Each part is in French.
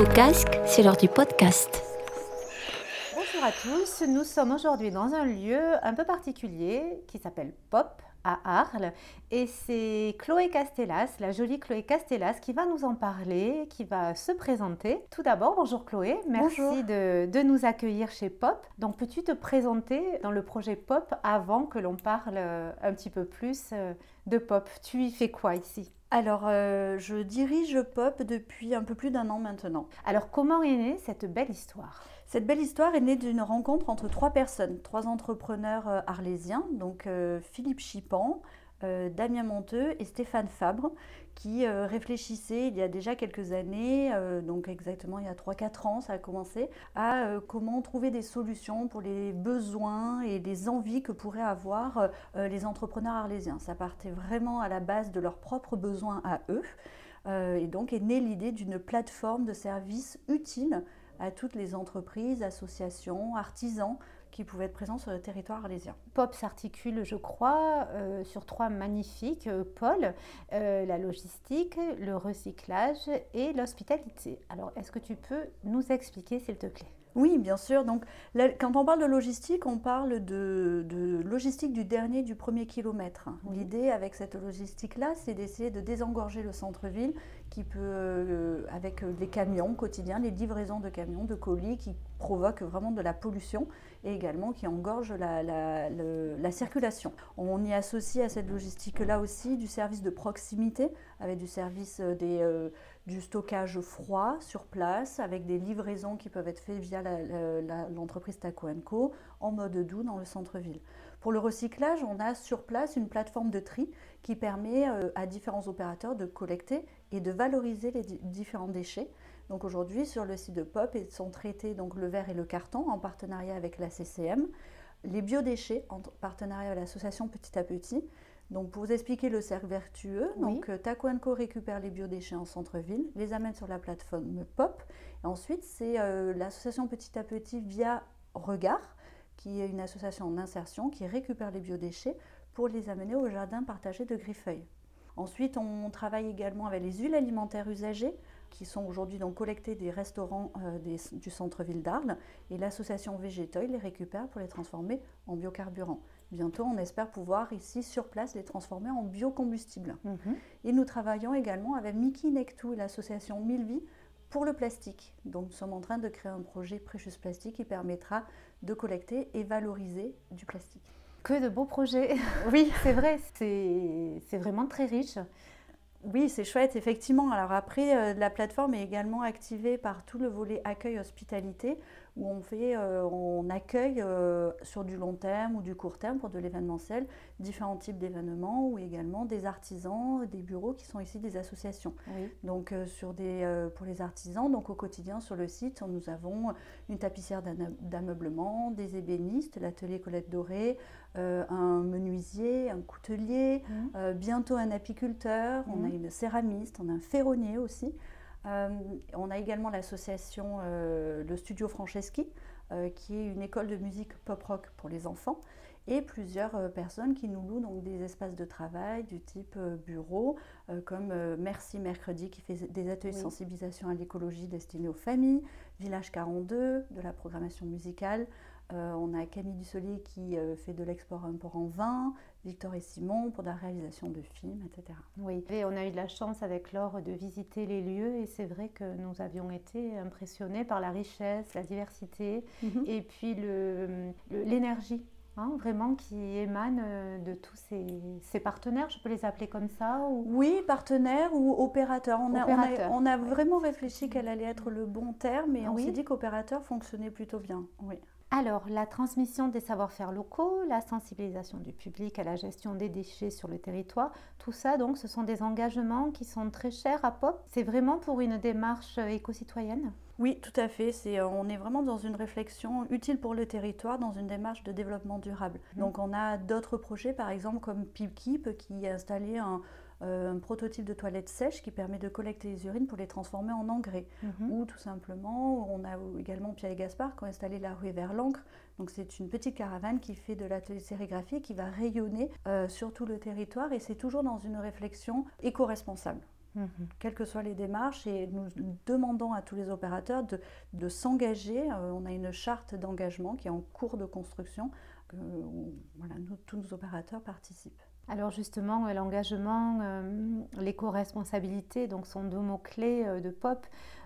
vos c'est l'heure du podcast. Bonjour à tous, nous sommes aujourd'hui dans un lieu un peu particulier qui s'appelle Pop à Arles et c'est Chloé Castellas, la jolie Chloé Castellas qui va nous en parler, qui va se présenter. Tout d'abord, bonjour Chloé, merci De, de, nous accueillir chez Pop. Donc peux-tu te présenter dans le projet Pop avant que l'on parle un petit peu plus euh, de Pop? Tu y fais quoi ici? Alors, euh, je dirige Pop depuis un peu plus d'un an maintenant. Alors, comment est née cette belle histoire? Cette belle histoire est née d'une rencontre entre trois personnes, trois entrepreneurs euh, arlésiens, donc euh, Philippe Chipan, euh, Damien Monteux et Stéphane Fabre, qui réfléchissaient il y a déjà quelques années, donc exactement il y a 3-4 ans ça a commencé, à comment trouver des solutions pour les besoins et les envies que pourraient avoir les entrepreneurs arlésiens. Ça partait vraiment à la base de leurs propres besoins à eux. et donc est née l'idée d'une plateforme de services utile à toutes les entreprises, associations, artisans qui pouvaient être présents sur le territoire arlésien. POP s'articule, je crois, euh, sur trois magnifiques euh, pôles, euh, la logistique, le recyclage et l'hospitalité. Alors, est-ce que tu peux nous expliquer, s'il te plaît? Oui, bien sûr. Donc, quand on parle de logistique, on parle de, logistique du dernier, du premier kilomètre. L'idée avec cette logistique-là, c'est d'essayer de désengorger le centre-ville, qui peut, euh, avec les camions quotidiens, les livraisons de camions, de colis, qui provoquent vraiment de la pollution et également qui engorgent la, circulation. On y associe à cette logistique-là aussi du service de proximité, avec du service euh, des, euh, du stockage froid sur place, avec des livraisons qui peuvent être faites via l'entreprise Taco Co en mode doux dans le centre-ville. Pour le recyclage, on a sur place une plateforme de tri qui permet euh, à différents opérateurs de collecter et de valoriser les différents déchets. Donc aujourd'hui, sur le site de POP, sont traités donc le verre et le carton en partenariat avec la CCM, les biodéchets en partenariat avec l'association Petit à Petit. Donc pour vous expliquer le cercle vertueux, donc euh, Taco Co récupère les biodéchets en centre-ville, les amène sur la plateforme POP. Et ensuite, c'est euh, l'association Petit à Petit via Regard qui est une association en insertion qui récupère les biodéchets pour les amener au jardin partagé de Griffeuil. Ensuite, on travaille également avec les huiles alimentaires usagées qui sont aujourd'hui donc collectées des restaurants euh, du centre-ville d'Arles et l'association Végétoil les récupère pour les transformer en biocarburant. Bientôt, on espère pouvoir ici sur place les transformer en biocombustible. Mhm. Et nous travaillons également avec Miki Nectou et l'association Mille pour le plastique. Donc nous sommes en train de créer un projet Precious Plastique qui permettra de collecter et valoriser du plastique. Que de beaux projets. Oui, c'est vrai, c'est vraiment très riche. Oui, c'est chouette, effectivement. Alors après, euh, la plateforme est également activée par tout le volet accueil hospitalité, où on, fait, euh, on accueille euh, sur du long terme ou du court terme pour de l'événementiel différents types d'événements ou également des artisans, des bureaux qui sont ici des associations. Donc sur des, pour les artisans, donc au quotidien sur le site, nous avons une tapissière d'ameublement, des ébénistes, l'atelier Colette Dorée, un menuisier, un coutelier, mmh. bientôt un apiculteur, on a mmh. une céramiste, on a un ferronnier aussi. Euh, on a également l'association euh, Le Studio Franceschi, euh, qui est une école de musique pop-rock pour les enfants, et plusieurs personnes qui nous louent donc des espaces de travail du type bureau, comme Merci Mercredi qui fait des ateliers de sensibilisation à l'écologie destinés aux familles, Village 42, de la programmation musicale, euh, on a Camille Dussolier qui fait de l'export import en vin, Victor et Simon pour la réalisation de films, etc. Oui, et on a eu de la chance avec Laure de visiter les lieux et c'est vrai que nous avions été impressionnés par la richesse, la diversité mhm. et puis l'énergie. Hein, vraiment qui émane euh, de tous ces, partenaires, je peux les appeler comme ça Oui, partenaires ou opérateurs. On, A, vraiment réfléchi quel allait être le bon terme et on s'est dit qu'opérateur fonctionnait plutôt bien. Oui. Alors, la transmission des savoir-faire locaux, la sensibilisation du public à la gestion des déchets sur le territoire, tout ça, donc, ce sont des engagements qui sont très chers à POP. C'est vraiment pour une démarche éco-citoyenne? Oui, tout à fait. Euh, on est vraiment dans une réflexion utile pour le territoire, dans une démarche de développement durable. Mmh. Donc on a d'autres projets, par exemple comme PipKeep, qui a installé un, euh, un prototype de toilette sèche qui permet de collecter les urines pour les transformer en engrais. Mhm. Ou tout simplement, on a également Pierre et Gaspard qui ont installé la rue vers l'encre. Donc c'est une petite caravane qui fait de la sérigraphie qui va rayonner euh, sur tout le territoire et c'est toujours dans une réflexion éco-responsable. Mhm. Quelles que soient les démarches, et nous demandons à tous les opérateurs de, de s'engager. Euh, on a une charte d'engagement qui est en cours de construction, où voilà, tous nos opérateurs participent. Alors justement, l'engagement, euh, l'éco-responsabilité, donc sont deux mots-clés euh, de POP.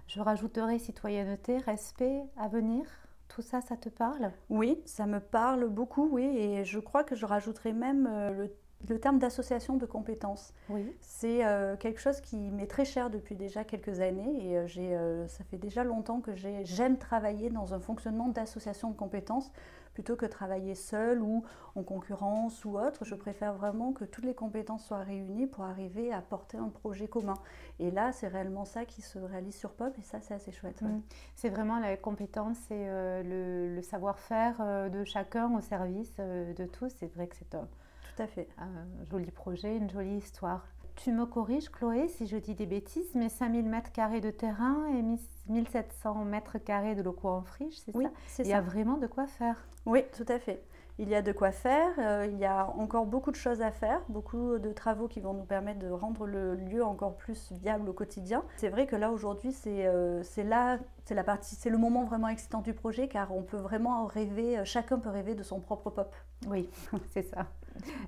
Je rajouterai citoyenneté, respect, avenir. Tout ça, ça te parle? Oui, ça me parle beaucoup, oui. Et je crois que je rajouterai même le le terme d'association de compétences, oui. c'est euh, quelque chose qui m'est très cher depuis déjà quelques années et euh, euh, ça fait déjà longtemps que j'aime travailler dans un fonctionnement d'association de compétences plutôt que travailler seul ou en concurrence ou autre. Je préfère vraiment que toutes les compétences soient réunies pour arriver à porter un projet commun. Et là, c'est réellement ça qui se réalise sur POP et ça, c'est assez chouette. Mmh. C'est vraiment la compétence et le, savoir-faire de chacun au service de tous. C'est vrai que c'est un tout à fait. Un joli projet, une jolie histoire. Tu me corriges, Chloé, si je dis des bêtises, mais 5000 mètres carrés de terrain et 1700 mètres carrés de locaux en friche, c'est oui, ça? Il y a vraiment de quoi faire. Oui, tout à fait. Il y a de quoi faire, euh, il y a encore beaucoup de choses à faire, beaucoup de travaux qui vont nous permettre de rendre le lieu encore plus viable au quotidien. C'est vrai que là aujourd'hui, c'est euh, là, c'est la partie, c'est le moment vraiment excitant du projet car on peut vraiment rêver, euh, chacun peut rêver de son propre pop. Oui, c'est ça.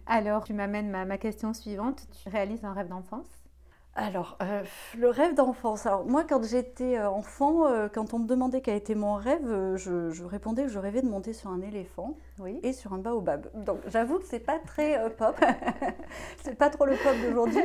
Alors, tu m'amènes ma, ma question suivante. Tu réalises un rêve d'enfance? Alors, euh, le rêve d'enfance. Alors, moi, quand j'étais euh, enfant, euh, quand on me demandait quel était mon rêve, je, répondais que je rêvais de monter sur un éléphant et sur un baobab. Donc, j'avoue que c'est pas très pop. c'est pas trop le pop d'aujourd'hui.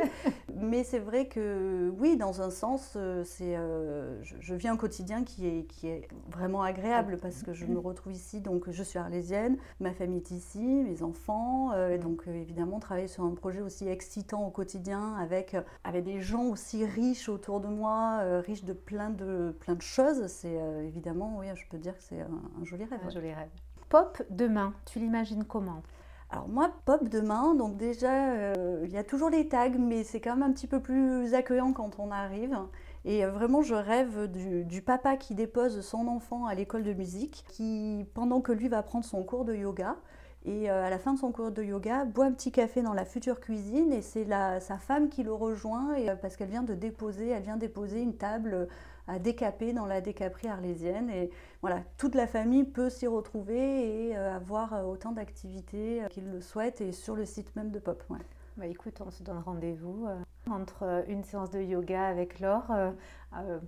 Mais c'est vrai que, oui, dans un sens, c'est, je, je, vis un quotidien qui est, qui est vraiment agréable parce que je me retrouve ici. Donc, je suis arlésienne, ma famille est ici, mes enfants. et donc, évidemment, travailler sur un projet aussi excitant au quotidien avec, avec des gens aussi riches autour de moi, euh, riches de plein de, plein de choses, c'est euh, évidemment, oui, je peux dire que c'est un, joli rêve. Un joli rêve. Pop demain, tu l'imagines comment? Alors moi, pop demain, donc déjà, euh, il y a toujours les tags, mais c'est quand même un petit peu plus accueillant quand on arrive. Et vraiment, je rêve du papa qui dépose son enfant à l'école de musique, qui, pendant que lui va prendre son cours de yoga, et euh, à la fin de son cours de yoga, boit un petit café dans la future cuisine et c'est sa femme qui le rejoint et, euh, parce qu'elle vient de déposer, elle vient déposer une table à décaper dans la décaperie arlésienne. Et voilà, toute la famille peut s'y retrouver et euh, avoir autant d'activités qu'il le souhaite et sur le site même de Pop. Bah écoute, on se donne rendez-vous entre une séance de yoga avec Laure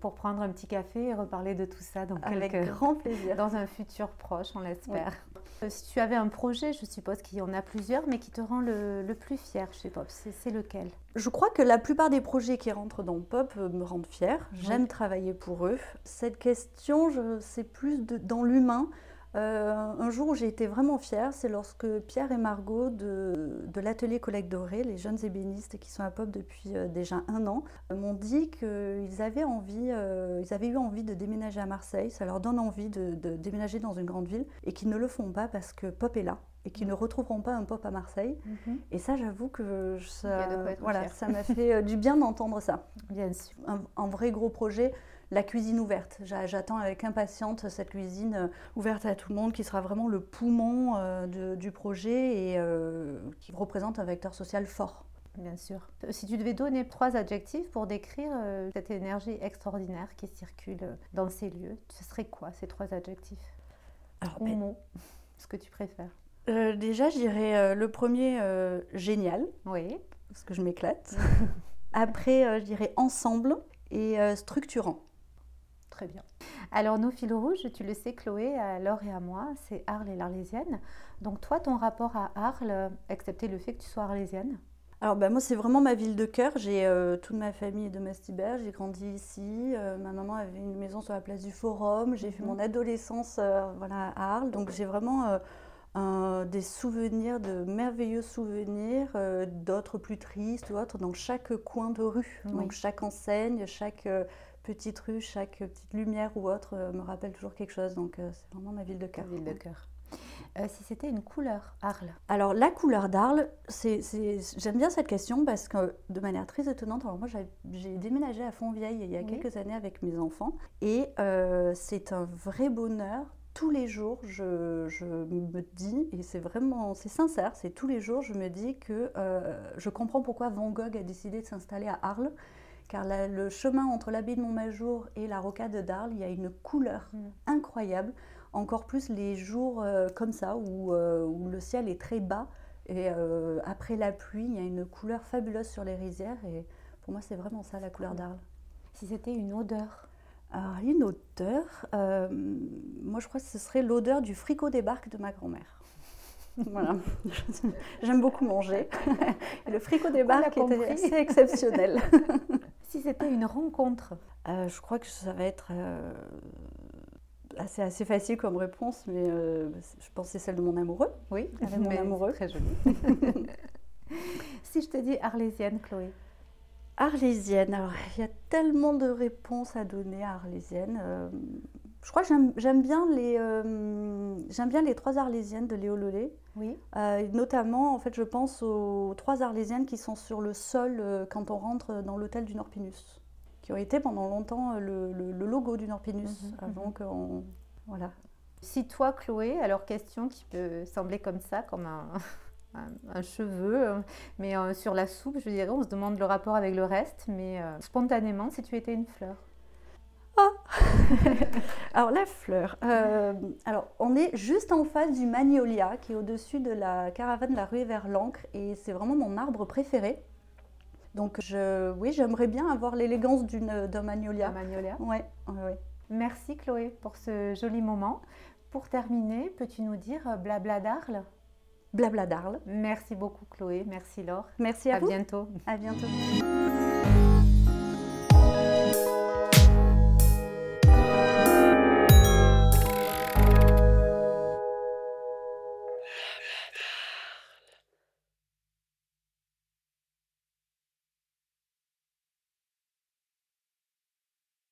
pour prendre un petit café et reparler de tout ça dans avec grand plaisir. dans un futur proche, on l'espère. Euh, si tu avais un projet, je suppose qu'il y en a plusieurs, mais qui te rend le, plus fier chez Pop, c'est lequel? Je crois que la plupart des projets qui rentrent dans Pop euh, me rendent fière. J'aime travailler pour eux. Cette question, c'est plus dans l'humain. Euh, un jour où j'ai été vraiment fière, c'est lorsque Pierre et Margot de, l'atelier Collecte Doré, les jeunes ébénistes qui sont à Pop depuis euh, déjà un an, m'ont dit qu'ils avaient, envie, euh, ils avaient eu envie de déménager à Marseille. Ça leur donne envie de, déménager dans une grande ville et qu'ils ne le font pas parce que Pop est là et qu'ils ne retrouveront pas un pop à Marseille. Mhm. Et ça, j'avoue que ça, voilà, ça m'a fait du bien d'entendre ça. Bien sûr. un, vrai gros projet la cuisine ouverte. J'attends avec impatience cette cuisine euh, ouverte à tout le monde qui sera vraiment le poumon euh, du projet et euh, qui représente un vecteur social fort. Bien sûr. Si tu devais donner trois adjectifs pour décrire cette énergie extraordinaire qui circule dans ces lieux, ce serait quoi ces trois adjectifs? Alors, Ou mots, ce que tu préfères Déjà, je dirais le premier génial. Oui. Parce que je m'éclate. Après, je dirais ensemble et structurant. Très bien. Alors, nos fils rouges, tu le sais, Chloé, à Laure et à moi, c'est Arles et l'Arlésienne. Donc, toi, ton rapport à Arles, excepté le fait que tu sois arlésienne? Alors ben, moi c'est vraiment ma ville de cœur, j'ai euh, toute ma famille de Mastibert, j'ai grandi ici, euh, ma maman avait une maison sur la place du Forum, j'ai fait mhm. mon adolescence euh, voilà, à Arles, donc j'ai vraiment des souvenirs, de merveilleux souvenirs, d'autres plus tristes ou autres, dans chaque coin de rue, donc chaque enseigne, chaque petite rue, chaque petite lumière ou autre euh, me rappelle toujours quelque chose. Donc euh, c'est vraiment ma ville de cœur. Ville de cœur. Euh, si c'était une couleur, Arles Alors la couleur d'Arles, c'est, j'aime bien cette question parce que de manière très étonnante, alors moi j'ai déménagé à Fontvieille il y a quelques années avec mes enfants et c'est un vrai bonheur. Tous les jours, je, je me dis, et c'est vraiment, c'est sincère, c'est tous les jours, je me dis que je comprends pourquoi Van Gogh a décidé de s'installer à Arles car la- le chemin entre l'abbaye de Montmajour et la rocade d'Arles, il y a une couleur Mm. incroyable. Encore plus les jours euh, comme ça, où, euh, où le ciel est très bas. Et euh, après la pluie, il y a une couleur fabuleuse sur les rizières. Et pour moi, c'est vraiment ça, la couleur d'Arles. Si c'était une odeur. Alors, une odeur, moi je crois que ce serait l'odeur du fricot des barques de ma grand-mère. Voilà, j'aime beaucoup manger. Et le fricot des barques était assez exceptionnel. Si c'était une rencontre. Euh, je crois que ça va être euh, assez, assez facile comme réponse, mais euh, je pense que c'est celle de mon amoureux. Oui, Avec mon amoureux. Très joli. si je te dis arlésienne, Chloé. Arlésienne, alors il y a tellement de réponses à donner à Arlésienne. Je crois que j'aime- bien, les, euh, bien les trois Arlésiennes de Léo Lollet. Oui. Euh, notamment, en fait, je pense aux trois Arlésiennes qui sont sur le sol euh, quand on rentre dans l'hôtel du Nord-Pinus, qui ont été pendant longtemps euh, le, le- le logo du Nord-Pinus, Mhm, avant qu'on... Voilà. Si toi, Chloé, alors question qui peut sembler comme ça, comme un, un- un cheveu, mais sur la soupe, je dirais, on se demande le rapport avec le reste, mais spontanément, si tu étais une fleur. Alors la fleur, euh, alors on est juste en face du magnolia qui est au-dessus de la caravane de la ruée vers l'encre et c'est vraiment mon arbre préféré. Donc je, oui, j'aimerais bien avoir l'élégance d'un magnolia. La magnolia. Ouais. Merci Chloé pour ce joli moment. Pour terminer, peux-tu nous dire euh, blabla d'Arles? Blabla d'Arles. Merci beaucoup Chloé, merci Laure. Merci à, À vous. bientôt. À bientôt.